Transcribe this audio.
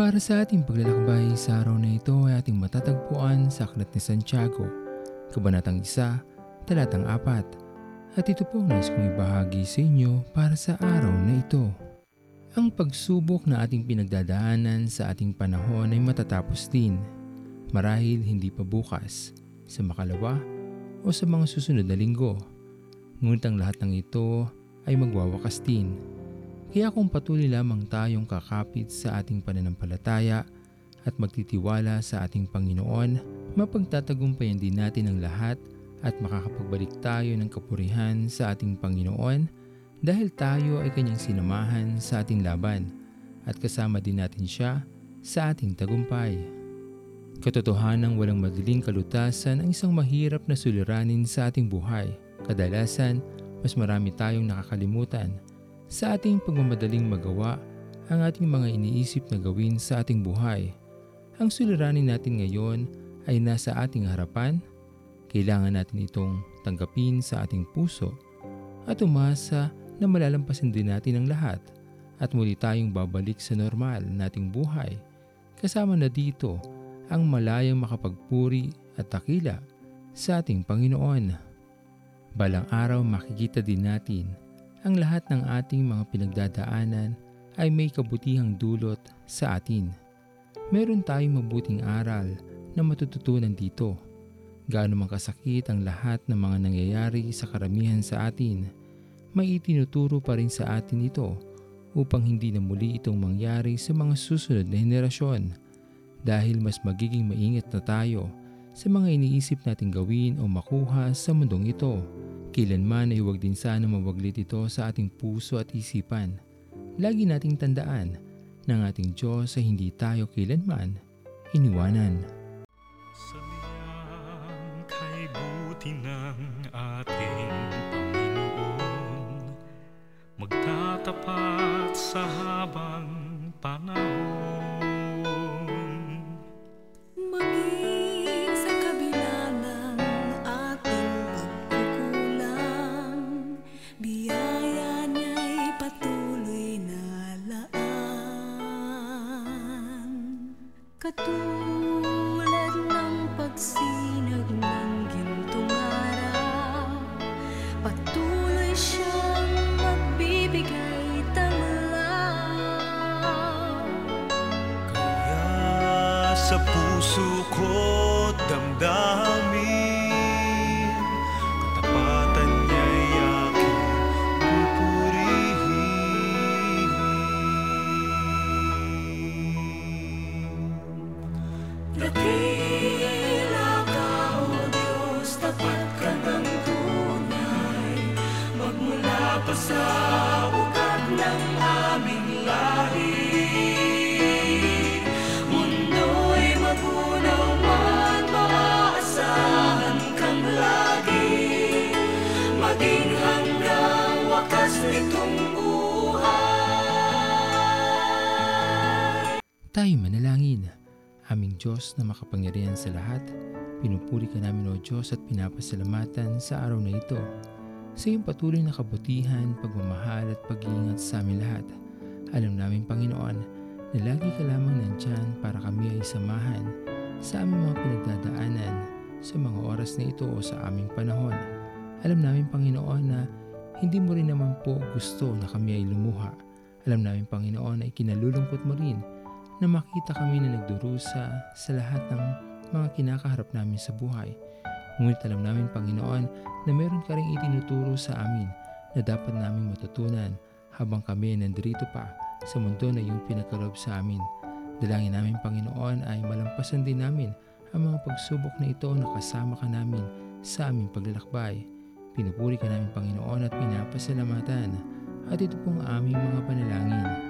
Para sa ating paglalakbay sa araw na ito ay ating matatagpuan sa Aklat ni Santiago, Kabanatang 1, Talatang 4. At ito po nais kong ibahagi sa inyo para sa araw na ito. Ang pagsubok na ating pinagdadaanan sa ating panahon ay matatapos din. Marahil hindi pa bukas, sa makalawa o sa mga susunod na linggo. Ngunit ang lahat ng ito ay magwawakas din. Kaya kung patuloy lamang tayong kakapit sa ating pananampalataya at magtitiwala sa ating Panginoon, mapagtatagumpayan din natin ang lahat at makakapagbalik tayo ng kapurihan sa ating Panginoon dahil tayo ay kanyang sinamahan sa ating laban at kasama din natin siya sa ating tagumpay. Katotohanang walang madaling kalutasan ang isang mahirap na suliranin sa ating buhay. Kadalasan, mas marami tayong nakakalimutan sa ating pagmamadaling magawa ang ating mga iniisip na gawin sa ating buhay. Ang suliranin natin ngayon ay nasa ating harapan. Kailangan natin itong tanggapin sa ating puso at umasa na malalampasan din natin ang lahat at muli tayong babalik sa normal nating buhay. Kasama na dito ang malayang makapagpuri at takila sa ating Panginoon. Balang araw makikita din natin ang lahat ng ating mga pinagdadaanan ay may kabutihang dulot sa atin. Meron tayong mabuting aral na matututunan dito. Gaano man kasakit ang lahat ng mga nangyayari sa karamihan sa atin, may itinuturo pa rin sa atin ito upang hindi na muli itong mangyari sa mga susunod na henerasyon dahil mas magiging maingat na tayo sa mga iniisip nating gawin o makuha sa mundong ito. Kailanman ay huwag din sana mawaglit ito sa ating puso at isipan. Lagi nating tandaan na ang ating Diyos ay hindi tayo kailanman iniwanan. Sabihan kay buti ng ating Panginoon Magtatapat sa habang panahon sa puso ko damdamin Katapatan niya'y aking pupurihin Dakila ka, O Diyos, tapat ka ng tunay. Magmula pa sa Tayo manalangin. Aming Diyos na makapangyarihan sa lahat, pinupuri ka namin o Diyos at pinapasalamatan sa araw na ito. Sa iyong patuloy na kabutihan, pagmamahal at pag-iingat sa amin lahat. Alam namin Panginoon na lagi ka lamang nandyan para kami ay samahan sa aming mga pinagdadaanan sa mga oras na ito o sa aming panahon. Alam namin Panginoon na hindi mo rin naman po gusto na kami ay lumuha. Alam namin Panginoon na ikinalulungkot mo rin na makita kami na nagdurusa sa lahat ng mga kinakaharap namin sa buhay. Ngunit alam namin Panginoon na meron ka rin itinuturo sa amin na dapat namin matutunan habang kami nandito pa sa mundo na iyong pinagkaloob sa amin. Dalangin namin Panginoon ay malampasan din namin ang mga pagsubok na ito na kasama ka namin sa aming paglalakbay. Pinupuri ka namin Panginoon at pinapasalamatan at ito pong aming mga panalangin